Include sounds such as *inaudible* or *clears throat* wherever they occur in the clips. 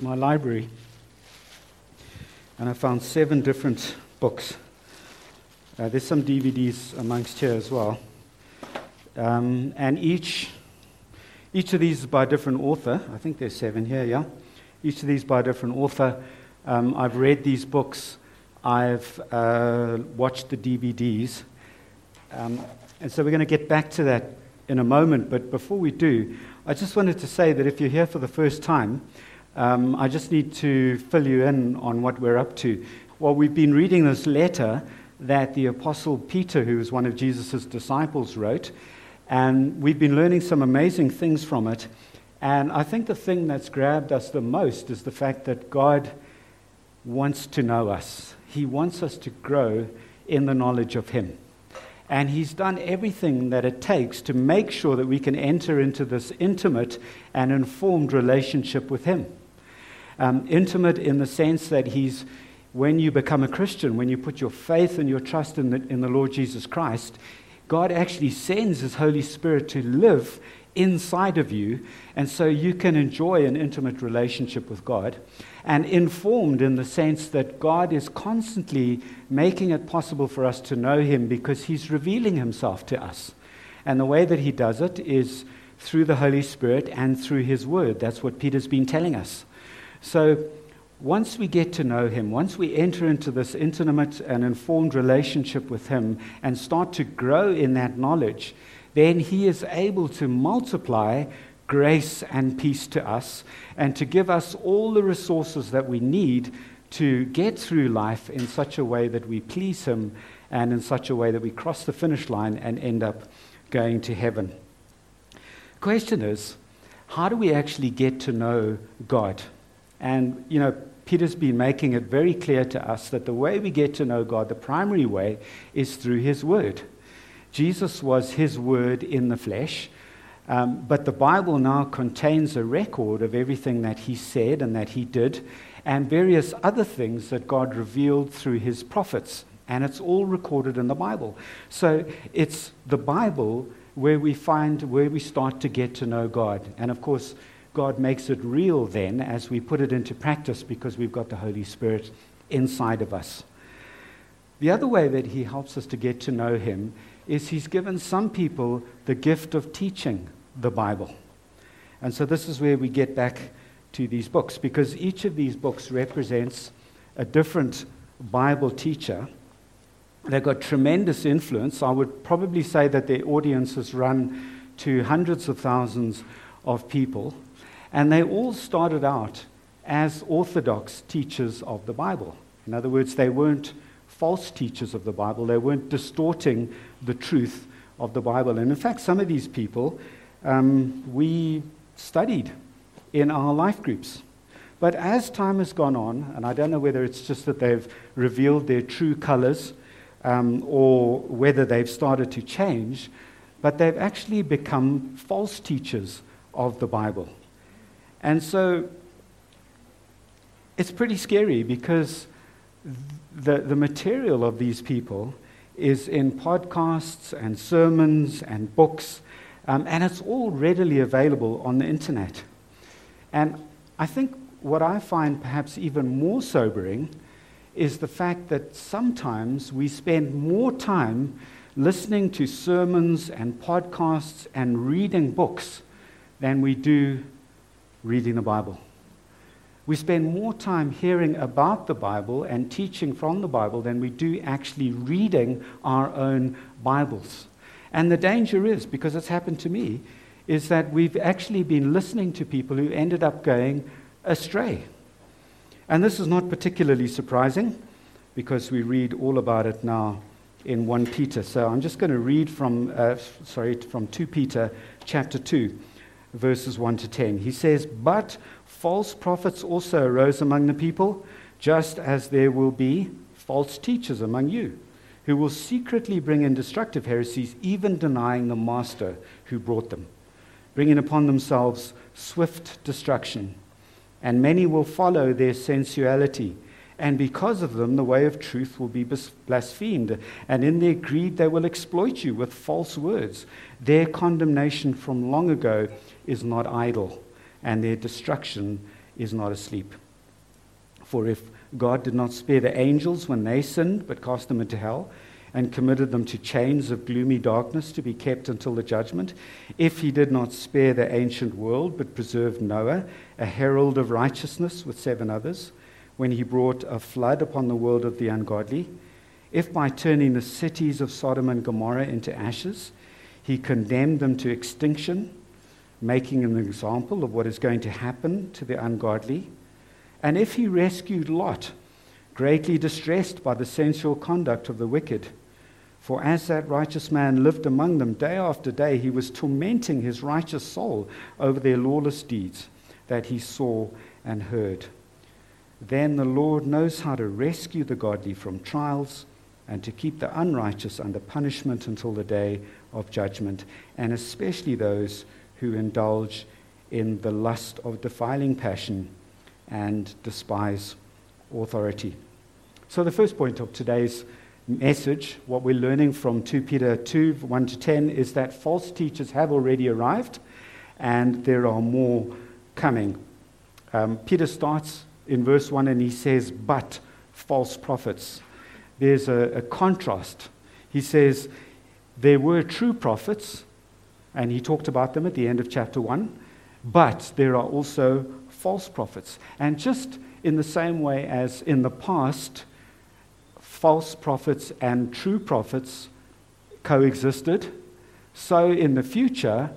my library and I found seven different books. Uh, there's some DVDs amongst here as well. Um, and each, each of these is by a different author. I think there's seven here, yeah? Each of these by a different author. Um, I've read these books, I've uh, watched the DVDs. Um, and so we're going to get back to that in a moment. But before we do, I just wanted to say that if you're here for the first time, um, I just need to fill you in on what we're up to. Well, we've been reading this letter that the Apostle Peter, who was one of Jesus' disciples, wrote, and we've been learning some amazing things from it. And I think the thing that's grabbed us the most is the fact that God wants to know us. He wants us to grow in the knowledge of Him. And He's done everything that it takes to make sure that we can enter into this intimate and informed relationship with Him. Um, intimate in the sense that He's, when you become a Christian, when you put your faith and your trust in the, in the Lord Jesus Christ, God actually sends His Holy Spirit to live inside of you, and so you can enjoy an intimate relationship with God and informed in the sense that God is constantly making it possible for us to know Him because He's revealing Himself to us. And the way that He does it is through the Holy Spirit and through His Word. That's what Peter's been telling us. So, once we get to know Him, once we enter into this intimate and informed relationship with Him and start to grow in that knowledge, then He is able to multiply grace and peace to us and to give us all the resources that we need to get through life in such a way that we please Him and in such a way that we cross the finish line and end up going to heaven. Question is, how do we actually get to know God? And, you know, Peter's been making it very clear to us that the way we get to know God, the primary way, is through His Word. Jesus was His Word in the flesh. Um, but the Bible now contains a record of everything that he said and that he did, and various other things that God revealed through his prophets. And it's all recorded in the Bible. So it's the Bible where we find, where we start to get to know God. And of course, God makes it real then as we put it into practice because we've got the Holy Spirit inside of us. The other way that He helps us to get to know Him is He's given some people the gift of teaching the Bible. And so this is where we get back to these books because each of these books represents a different Bible teacher. They've got tremendous influence. I would probably say that their audiences run to hundreds of thousands of people. And they all started out as orthodox teachers of the Bible. In other words, they weren't false teachers of the Bible, they weren't distorting the truth of the Bible. And in fact, some of these people um, we studied in our life groups. But as time has gone on, and I don't know whether it's just that they've revealed their true colors um, or whether they've started to change, but they've actually become false teachers of the Bible. And so it's pretty scary because the, the material of these people is in podcasts and sermons and books um, and it's all readily available on the internet. And I think what I find perhaps even more sobering is the fact that sometimes we spend more time listening to sermons and podcasts and reading books than we do reading the Bible. We spend more time hearing about the Bible and teaching from the Bible than we do actually reading our own Bibles. And the danger is, because it's happened to me, is that we've actually been listening to people who ended up going astray. And this is not particularly surprising because we read all about it now in 1 Peter. So I'm just going to read from, uh, sorry, from 2 Peter chapter 2, verses 1 to 10. He says, But false prophets also arose among the people, just as there will be false teachers among you who will secretly bring in destructive heresies, even denying the master who brought them, bringing upon themselves swift destruction. And many will follow their sensuality. And because of them, the way of truth will be blasphemed. And in their greed, they will exploit you with false words. Their condemnation from long ago is not idle, and their destruction is not asleep. For if God did not spare the angels when they sinned, but cast them into hell, and committed them to chains of gloomy darkness to be kept until the judgment, if he did not spare the ancient world, but preserved Noah, a herald of righteousness with seven others, when he brought a flood upon the world of the ungodly, if by turning the cities of Sodom and Gomorrah into ashes, he condemned them to extinction, making an example of what is going to happen to the ungodly, and if he rescued Lot, greatly distressed by the sensual conduct of the wicked, for as that righteous man lived among them day after day, he was tormenting his righteous soul over their lawless deeds that he saw and heard. Then the Lord knows how to rescue the godly from trials and to keep the unrighteous under punishment until the day of judgment, and especially those who indulge in the lust of defiling passion and despise authority. So, the first point of today's message, what we're learning from 2 Peter 2 1 to 10, is that false teachers have already arrived and there are more coming. Um, Peter starts in verse 1 and he says, But false prophets. There's a, a contrast. He says, There were true prophets, and he talked about them at the end of chapter 1, but there are also false prophets. And just in the same way as in the past, false prophets and true prophets coexisted, so in the future,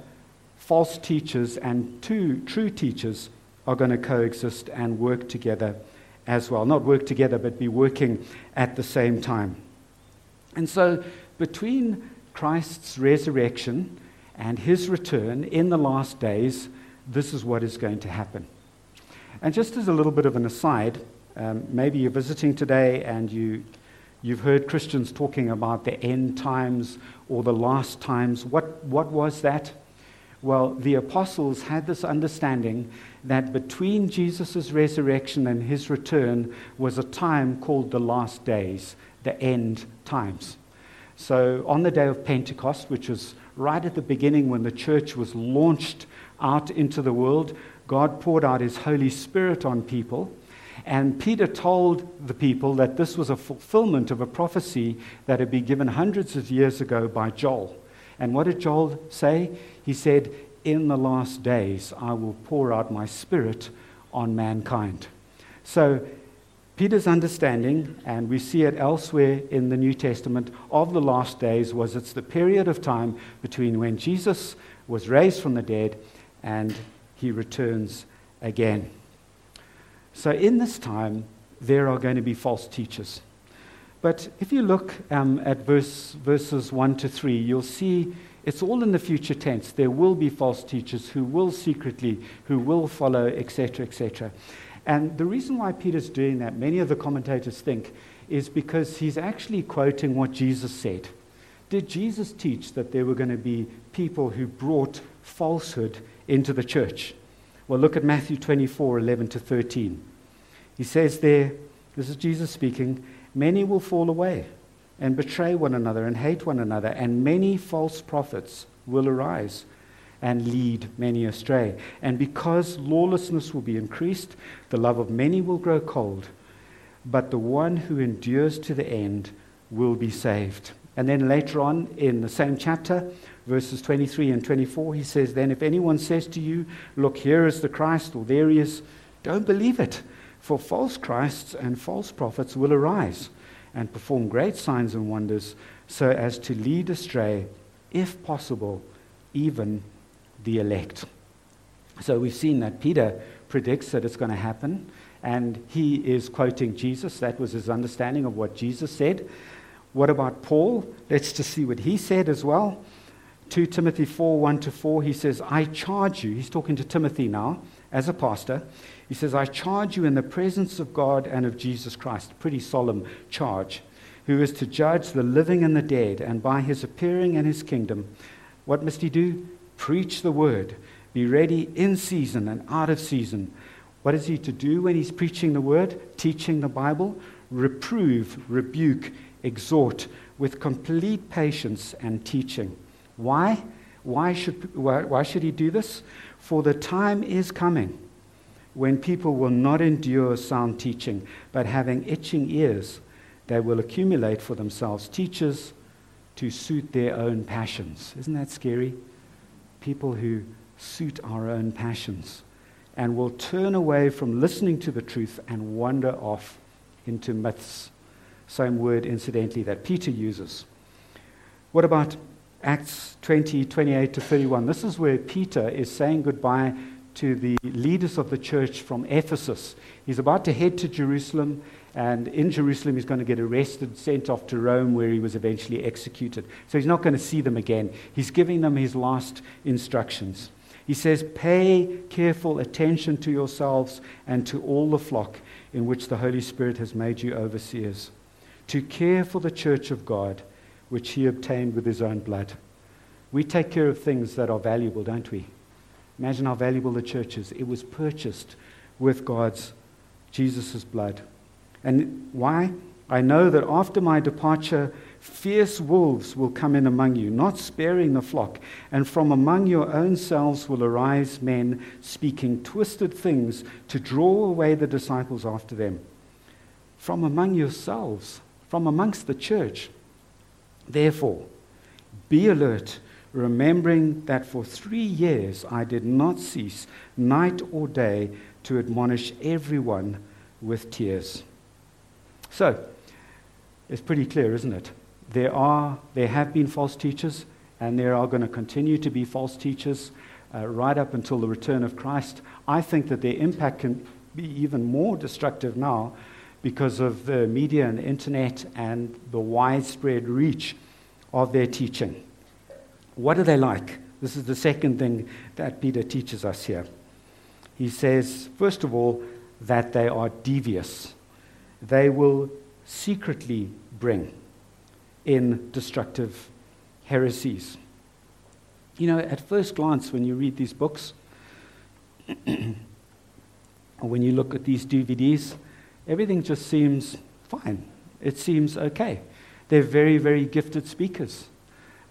false teachers and two true teachers are going to coexist and work together as well. Not work together, but be working at the same time. And so, between Christ's resurrection and his return in the last days, this is what is going to happen. And just as a little bit of an aside, um, maybe you're visiting today and you, you've heard Christians talking about the end times or the last times. What, what was that? Well, the apostles had this understanding that between Jesus' resurrection and his return was a time called the last days, the end times. So, on the day of Pentecost, which was right at the beginning when the church was launched out into the world, God poured out his Holy Spirit on people. And Peter told the people that this was a fulfillment of a prophecy that had been given hundreds of years ago by Joel. And what did Joel say? He said, In the last days, I will pour out my spirit on mankind. So, Peter's understanding, and we see it elsewhere in the New Testament, of the last days was it's the period of time between when Jesus was raised from the dead and he returns again. So, in this time, there are going to be false teachers. But if you look um, at verse, verses 1 to 3, you'll see it's all in the future tense. There will be false teachers who will secretly, who will follow, etc., etc. And the reason why Peter's doing that, many of the commentators think, is because he's actually quoting what Jesus said. Did Jesus teach that there were going to be people who brought falsehood into the church. Well, look at Matthew 24 11 to 13. He says there, this is Jesus speaking, many will fall away and betray one another and hate one another, and many false prophets will arise and lead many astray. And because lawlessness will be increased, the love of many will grow cold, but the one who endures to the end will be saved. And then later on in the same chapter, verses 23 and 24, he says, Then if anyone says to you, Look, here is the Christ, or there he is, don't believe it. For false Christs and false prophets will arise and perform great signs and wonders so as to lead astray, if possible, even the elect. So we've seen that Peter predicts that it's going to happen, and he is quoting Jesus. That was his understanding of what Jesus said. What about Paul? Let's just see what he said as well. 2 Timothy 4 1 to 4, he says, I charge you. He's talking to Timothy now as a pastor. He says, I charge you in the presence of God and of Jesus Christ. Pretty solemn charge. Who is to judge the living and the dead, and by his appearing and his kingdom, what must he do? Preach the word. Be ready in season and out of season. What is he to do when he's preaching the word, teaching the Bible? Reprove, rebuke, exhort with complete patience and teaching. Why? Why should, why, why should he do this? For the time is coming when people will not endure sound teaching, but having itching ears, they will accumulate for themselves teachers to suit their own passions. Isn't that scary? People who suit our own passions and will turn away from listening to the truth and wander off into myths. Same word, incidentally, that Peter uses. What about Acts 20, 28 to 31? This is where Peter is saying goodbye to the leaders of the church from Ephesus. He's about to head to Jerusalem, and in Jerusalem, he's going to get arrested, sent off to Rome, where he was eventually executed. So he's not going to see them again. He's giving them his last instructions. He says, Pay careful attention to yourselves and to all the flock in which the Holy Spirit has made you overseers, to care for the church of God, which he obtained with his own blood. We take care of things that are valuable, don't we? Imagine how valuable the church is. It was purchased with God's, Jesus' blood. And why? I know that after my departure, fierce wolves will come in among you, not sparing the flock. And from among your own selves will arise men speaking twisted things to draw away the disciples after them. From among yourselves, from amongst the church. Therefore, be alert remembering that for three years I did not cease, night or day, to admonish everyone with tears. So, it's pretty clear, isn't it? There, are, there have been false teachers, and there are going to continue to be false teachers uh, right up until the return of Christ. I think that their impact can be even more destructive now because of the media and the internet and the widespread reach of their teaching. What are they like? This is the second thing that Peter teaches us here. He says, first of all, that they are devious. They will secretly bring in destructive heresies. You know, at first glance, when you read these books, *clears throat* or when you look at these DVDs, everything just seems fine. It seems okay. They're very, very gifted speakers.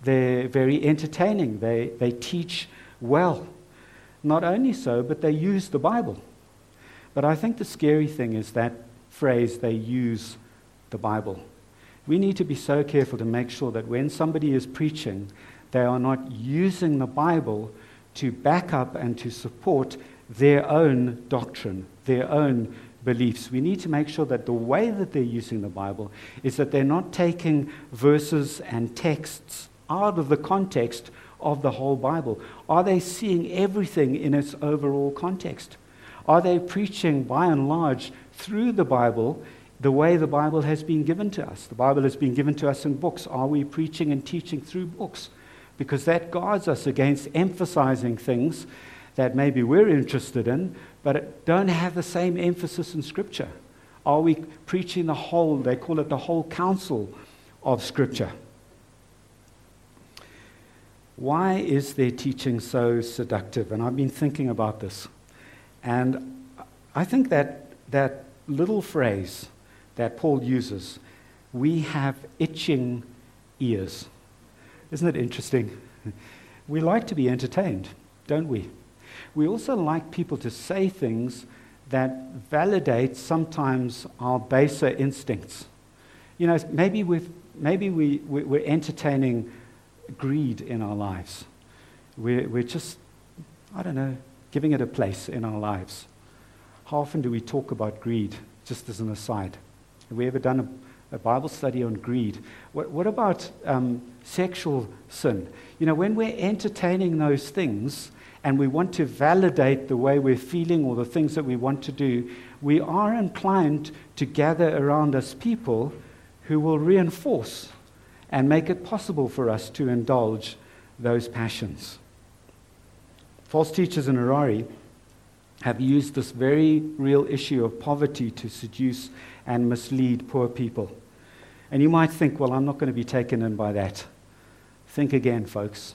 They're very entertaining. They, they teach well. Not only so, but they use the Bible. But I think the scary thing is that phrase, they use the Bible. We need to be so careful to make sure that when somebody is preaching, they are not using the Bible to back up and to support their own doctrine, their own beliefs. We need to make sure that the way that they're using the Bible is that they're not taking verses and texts out of the context of the whole Bible? Are they seeing everything in its overall context? Are they preaching by and large through the Bible the way the Bible has been given to us? The Bible has been given to us in books. Are we preaching and teaching through books? Because that guards us against emphasizing things that maybe we're interested in, but don't have the same emphasis in Scripture. Are we preaching the whole, they call it the whole counsel of Scripture? Why is their teaching so seductive? And I've been thinking about this. And I think that that little phrase that Paul uses, we have itching ears. Isn't it interesting? *laughs* We like to be entertained, don't we? We also like people to say things that validate sometimes our baser instincts. You know, maybe, we've, maybe we, we're entertaining greed in our lives. We're, we're just, I don't know, giving it a place in our lives. How often do we talk about greed, just as an aside? Have we ever done a, a Bible study on greed? What, what about um, sexual sin? You know, when we're entertaining those things and we want to validate the way we're feeling or the things that we want to do, we are inclined to gather around us people who will reinforce and make it possible for us to indulge those passions. False teachers in Harare have used this very real issue of poverty to seduce and mislead poor people. And you might think, well, I'm not going to be taken in by that. Think again, folks.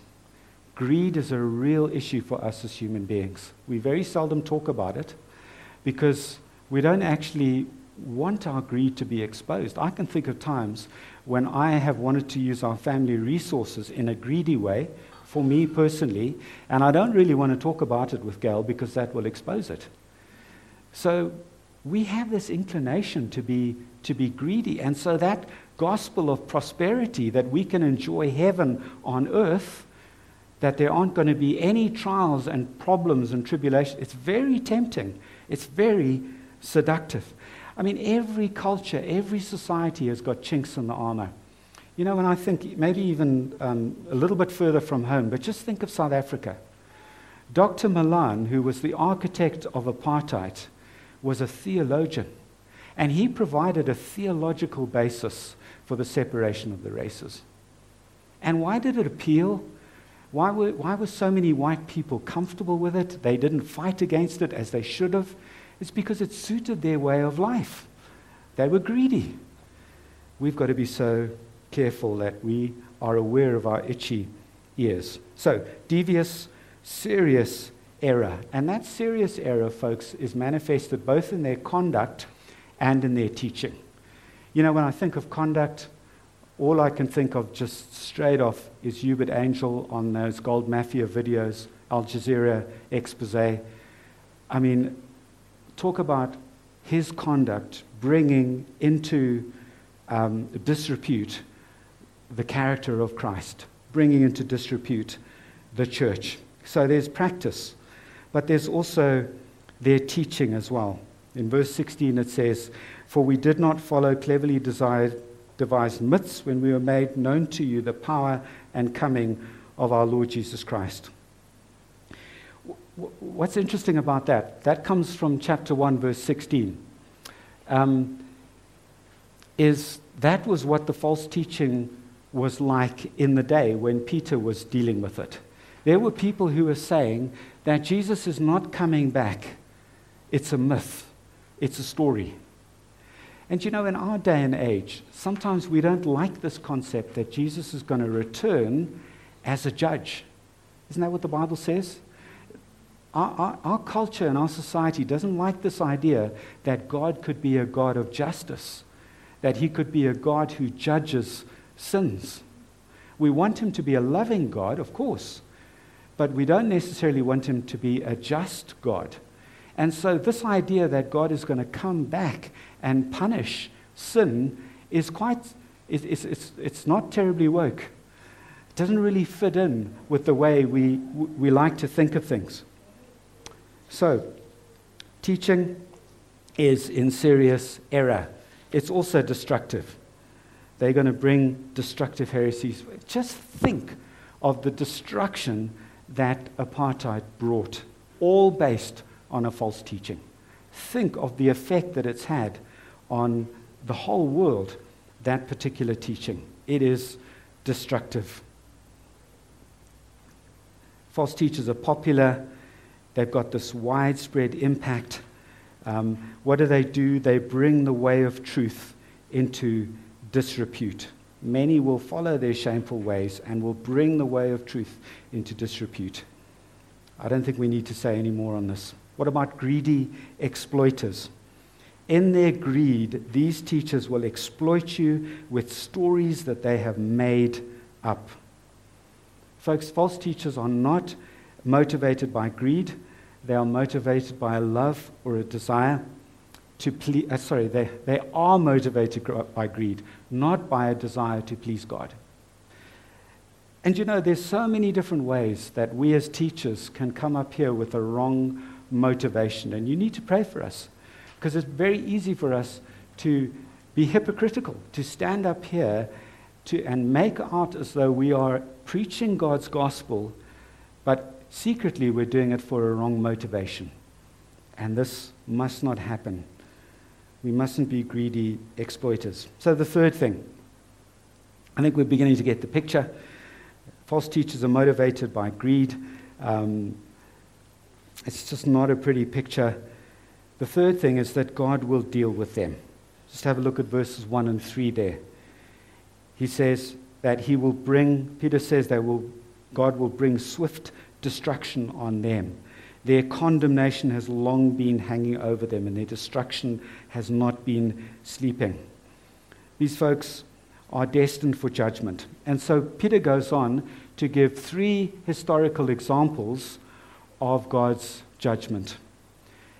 Greed is a real issue for us as human beings. We very seldom talk about it because we don't actually want our greed to be exposed. I can think of times when I have wanted to use our family resources in a greedy way, for me personally, and I don't really want to talk about it with Gail because that will expose it. So we have this inclination to be, to be greedy. And so that gospel of prosperity, that we can enjoy heaven on earth, that there aren't going to be any trials and problems and tribulations, it's very tempting. It's very seductive. I mean, every culture, every society has got chinks in the armor. You know, when I think maybe even um, a little bit further from home, but just think of South Africa. Dr. Malan, who was the architect of apartheid, was a theologian. And he provided a theological basis for the separation of the races. And why did it appeal? Why were, why were so many white people comfortable with it? They didn't fight against it as they should have. It's because it suited their way of life. They were greedy. We've got to be so careful that we are aware of our itchy ears. So, devious, serious error. And that serious error, folks, is manifested both in their conduct and in their teaching. You know, when I think of conduct, all I can think of just straight off is Uebert Angel on those Gold Mafia videos, Al Jazeera expose. I mean, talk about his conduct bringing into um, disrepute the character of Christ, bringing into disrepute the church. So there's practice, but there's also their teaching as well. In verse 16 it says, For we did not follow cleverly devised myths when we were made known to you the power and coming of our Lord Jesus Christ. What's interesting about that? That comes from chapter 1, verse 16. Um, is that was what the false teaching was like in the day when Peter was dealing with it. There were people who were saying that Jesus is not coming back. It's a myth, it's a story. And you know, in our day and age, sometimes we don't like this concept that Jesus is going to return as a judge. Isn't that what the Bible says? Our, our, our, culture and our society doesn't like this idea that God could be a God of justice, that he could be a God who judges sins. We want him to be a loving God, of course, but we don't necessarily want him to be a just God. And so, this idea that God is going to come back and punish sin is quite, it's, it's, it's not terribly woke. It doesn't really fit in with the way we, we like to think of things. So, teaching is in serious error. It's also destructive. They're going to bring destructive heresies. Just think of the destruction that apartheid brought, all based on a false teaching. Think of the effect that it's had on the whole world, that particular teaching. It is destructive. False teachers are popular They've got this widespread impact. Um, what do they do? They bring the way of truth into disrepute. Many will follow their shameful ways and will bring the way of truth into disrepute. I don't think we need to say any more on this. What about greedy exploiters? In their greed, these teachers will exploit you with stories that they have made up. Folks, false teachers are not motivated by greed, they are motivated by a love or a desire to please, uh, sorry, they, they are motivated by greed, not by a desire to please God. And you know, there's so many different ways that we as teachers can come up here with a wrong motivation. And you need to pray for us because it's very easy for us to be hypocritical, to stand up here to, and make out as though we are preaching God's gospel, but Secretly, we're doing it for a wrong motivation. And this must not happen. We mustn't be greedy exploiters. So, the third thing, I think we're beginning to get the picture. False teachers are motivated by greed. Um, it's just not a pretty picture. The third thing is that God will deal with them. Just have a look at verses 1 and 3 there. He says that he will bring, Peter says that will, God will bring swift destruction on them. Their condemnation has long been hanging over them, and their destruction has not been sleeping. These folks are destined for judgment. And so Peter goes on to give three historical examples of God's judgment.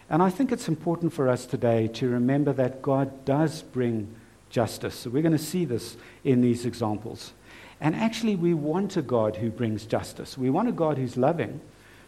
And I think it's important for us today to remember that God does bring justice. So we're going to see this in these examples. And actually, we want a God who brings justice. We want a God who's loving,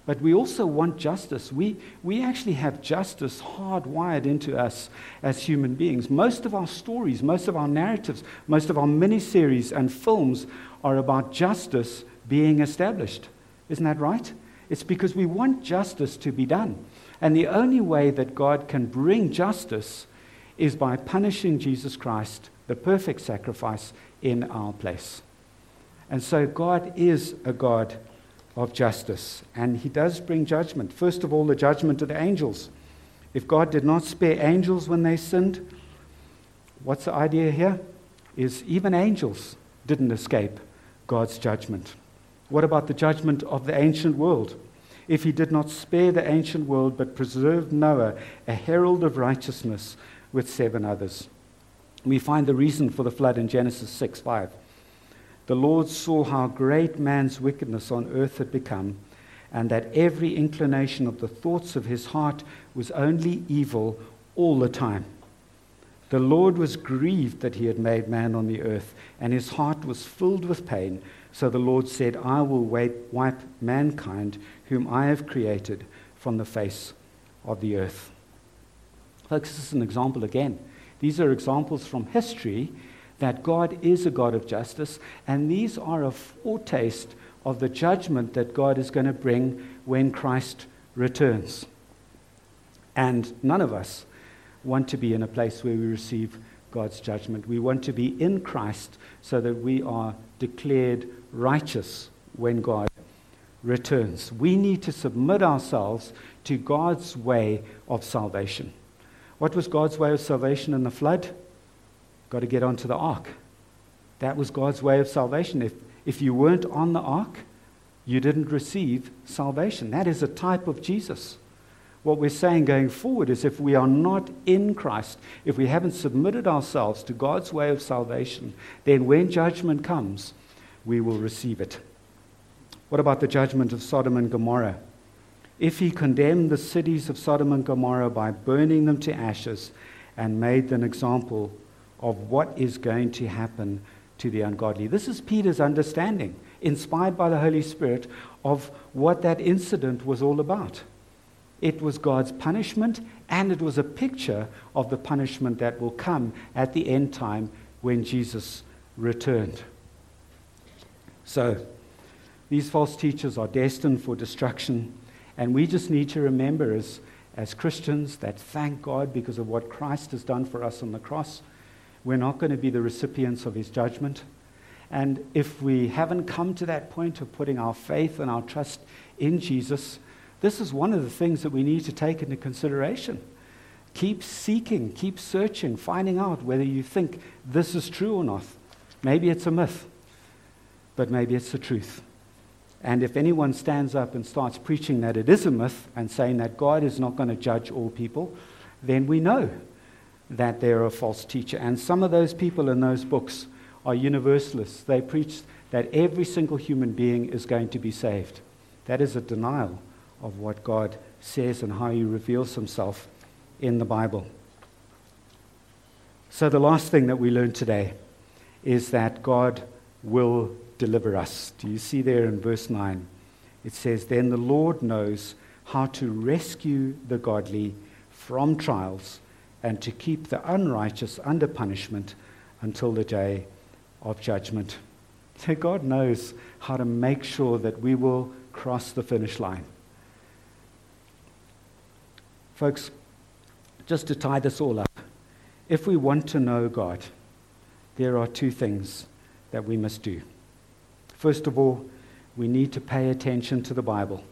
but we also want justice. We, we actually have justice hardwired into us as human beings. Most of our stories, most of our narratives, most of our miniseries and films are about justice being established. Isn't that right? It's because we want justice to be done. And the only way that God can bring justice is by punishing Jesus Christ, the perfect sacrifice, in our place. And so God is a God of justice, and He does bring judgment. First of all, the judgment of the angels. If God did not spare angels when they sinned, what's the idea here? Is even angels didn't escape God's judgment. What about the judgment of the ancient world? If he did not spare the ancient world but preserved Noah, a herald of righteousness, with seven others. We find the reason for the flood in Genesis 6 5. The Lord saw how great man's wickedness on earth had become, and that every inclination of the thoughts of his heart was only evil all the time. The Lord was grieved that he had made man on the earth, and his heart was filled with pain. So the Lord said, I will wipe mankind, whom I have created, from the face of the earth. Folks, this is an example again. These are examples from history that God is a God of justice, and these are a foretaste of the judgment that God is going to bring when Christ returns. And none of us want to be in a place where we receive God's judgment. We want to be in Christ so that we are declared righteous when God returns. We need to submit ourselves to God's way of salvation. What was God's way of salvation in the flood? Got to get onto the ark. That was God's way of salvation. If, if you weren't on the ark, you didn't receive salvation. That is a type of Jesus. What we're saying going forward is if we are not in Christ, if we haven't submitted ourselves to God's way of salvation, then when judgment comes, we will receive it. What about the judgment of Sodom and Gomorrah? If he condemned the cities of Sodom and Gomorrah by burning them to ashes and made an example of what is going to happen to the ungodly. This is Peter's understanding, inspired by the Holy Spirit, of what that incident was all about. It was God's punishment, and it was a picture of the punishment that will come at the end time when Jesus returned. So, these false teachers are destined for destruction, and we just need to remember as, as Christians that thank God because of what Christ has done for us on the cross. We're not going to be the recipients of his judgment. And if we haven't come to that point of putting our faith and our trust in Jesus, this is one of the things that we need to take into consideration. Keep seeking, keep searching, finding out whether you think this is true or not. Maybe it's a myth but maybe it's the truth. And if anyone stands up and starts preaching that it is a myth and saying that God is not going to judge all people, then we know that they're a false teacher. And some of those people in those books are universalists. They preach that every single human being is going to be saved. That is a denial of what God says and how he reveals himself in the Bible. So, the last thing that we learn today is that God will deliver us. Do you see there in verse 9? It says, Then the Lord knows how to rescue the godly from trials and to keep the unrighteous under punishment until the day of judgment. So God knows how to make sure that we will cross the finish line. Folks, just to tie this all up, if we want to know God, there are two things that we must do. First of all, we need to pay attention to the Bible.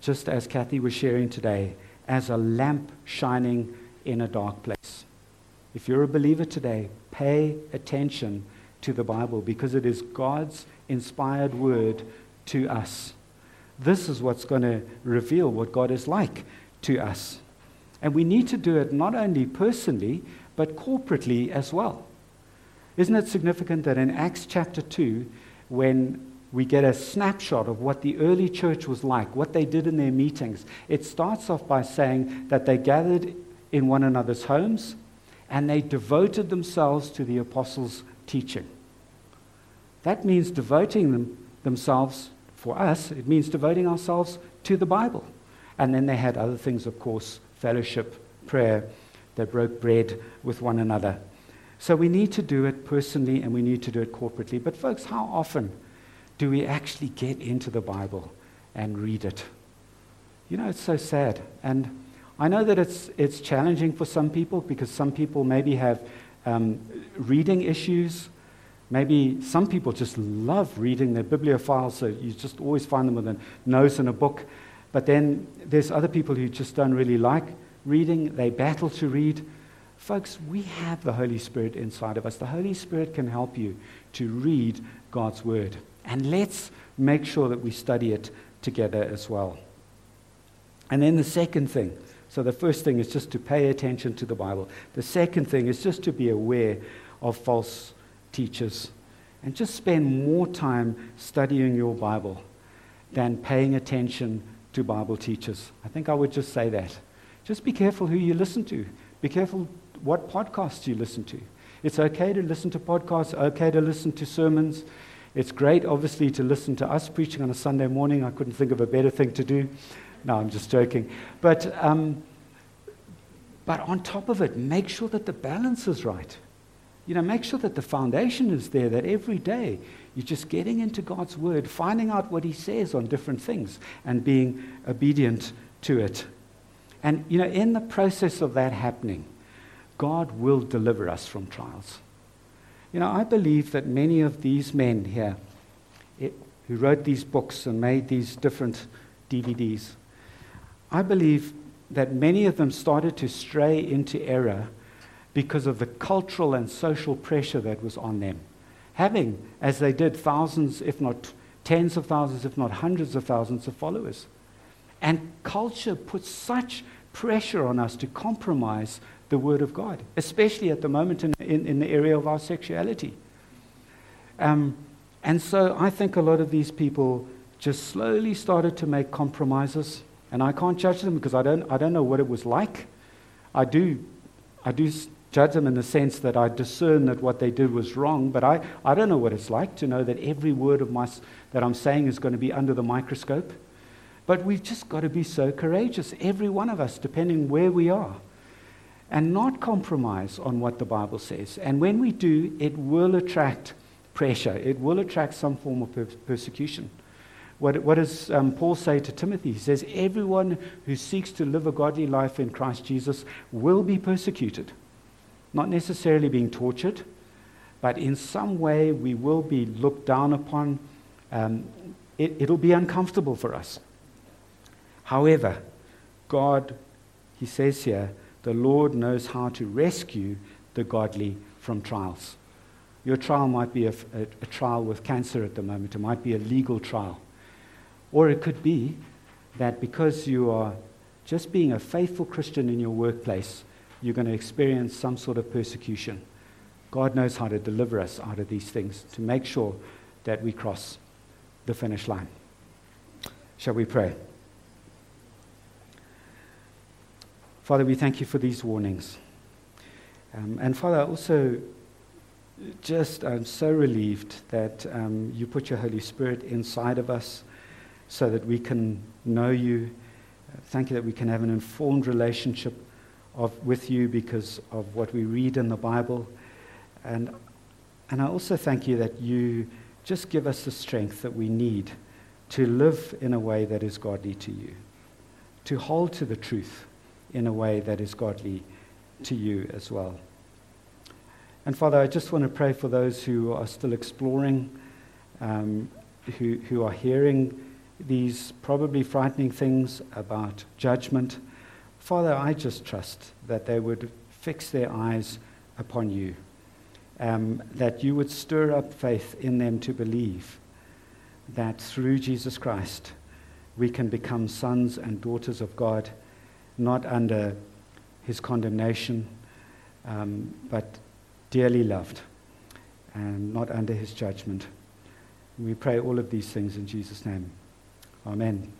Just as Kathy was sharing today, as a lamp shining in a dark place. If you're a believer today, pay attention to the Bible because it is God's inspired word to us. This is what's going to reveal what God is like to us. And we need to do it not only personally, but corporately as well. Isn't it significant that in Acts chapter 2, when we get a snapshot of what the early church was like, what they did in their meetings. It starts off by saying that they gathered in one another's homes and they devoted themselves to the apostles' teaching. That means devoting them, themselves, for us, it means devoting ourselves to the Bible. And then they had other things, of course, fellowship, prayer. They broke bread with one another. So we need to do it personally and we need to do it corporately. But, folks, how often do we actually get into the Bible and read it? You know, it's so sad. And I know that it's, it's challenging for some people because some people maybe have um, reading issues. Maybe some people just love reading their bibliophiles, so you just always find them with a nose in a book. But then there's other people who just don't really like reading, they battle to read. Folks, we have the Holy Spirit inside of us. The Holy Spirit can help you to read God's Word. And let's make sure that we study it together as well. And then the second thing so the first thing is just to pay attention to the Bible. The second thing is just to be aware of false teachers and just spend more time studying your Bible than paying attention to Bible teachers. I think I would just say that. Just be careful who you listen to. Be careful what podcasts you listen to. It's okay to listen to podcasts, okay to listen to sermons. It's great, obviously, to listen to us preaching on a Sunday morning. I couldn't think of a better thing to do. No, I'm just joking. But, um, but on top of it, make sure that the balance is right. You know, make sure that the foundation is there, that every day you're just getting into God's Word, finding out what He says on different things, and being obedient to it. And, you know, in the process of that happening, God will deliver us from trials. You know, I believe that many of these men here it, who wrote these books and made these different DVDs, I believe that many of them started to stray into error because of the cultural and social pressure that was on them. Having, as they did, thousands, if not tens of thousands, if not hundreds of thousands of followers. And culture puts such pressure on us to compromise the Word of God, especially at the moment in, in, in the area of our sexuality. Um, and so I think a lot of these people just slowly started to make compromises. And I can't judge them because I don't, I don't know what it was like. I do, I do judge them in the sense that I discern that what they did was wrong, but I, I don't know what it's like to know that every word of my, that I'm saying is going to be under the microscope. But we've just got to be so courageous, every one of us, depending where we are, and not compromise on what the Bible says. And when we do, it will attract pressure, it will attract some form of per- persecution. What, what does um, Paul say to Timothy? He says, Everyone who seeks to live a godly life in Christ Jesus will be persecuted. Not necessarily being tortured, but in some way we will be looked down upon. Um, it, it'll be uncomfortable for us. However, God, he says here, the Lord knows how to rescue the godly from trials. Your trial might be a, a, a trial with cancer at the moment, it might be a legal trial. Or it could be that because you are just being a faithful Christian in your workplace, you're going to experience some sort of persecution. God knows how to deliver us out of these things to make sure that we cross the finish line. Shall we pray? Father, we thank you for these warnings. Um, and Father, also just I'm so relieved that um, you put your Holy Spirit inside of us so that we can know you. Thank you that we can have an informed relationship of, with you because of what we read in the Bible. And, and I also thank you that you just give us the strength that we need to live in a way that is godly to you, to hold to the truth in a way that is godly to you as well. And Father, I just want to pray for those who are still exploring, um, who, who are hearing these probably frightening things about judgment. Father, I just trust that they would fix their eyes upon you, um, that you would stir up faith in them to believe that through Jesus Christ we can become sons and daughters of God, not under his condemnation, um, but dearly loved, and not under his judgment. We pray all of these things in Jesus' name. Amen.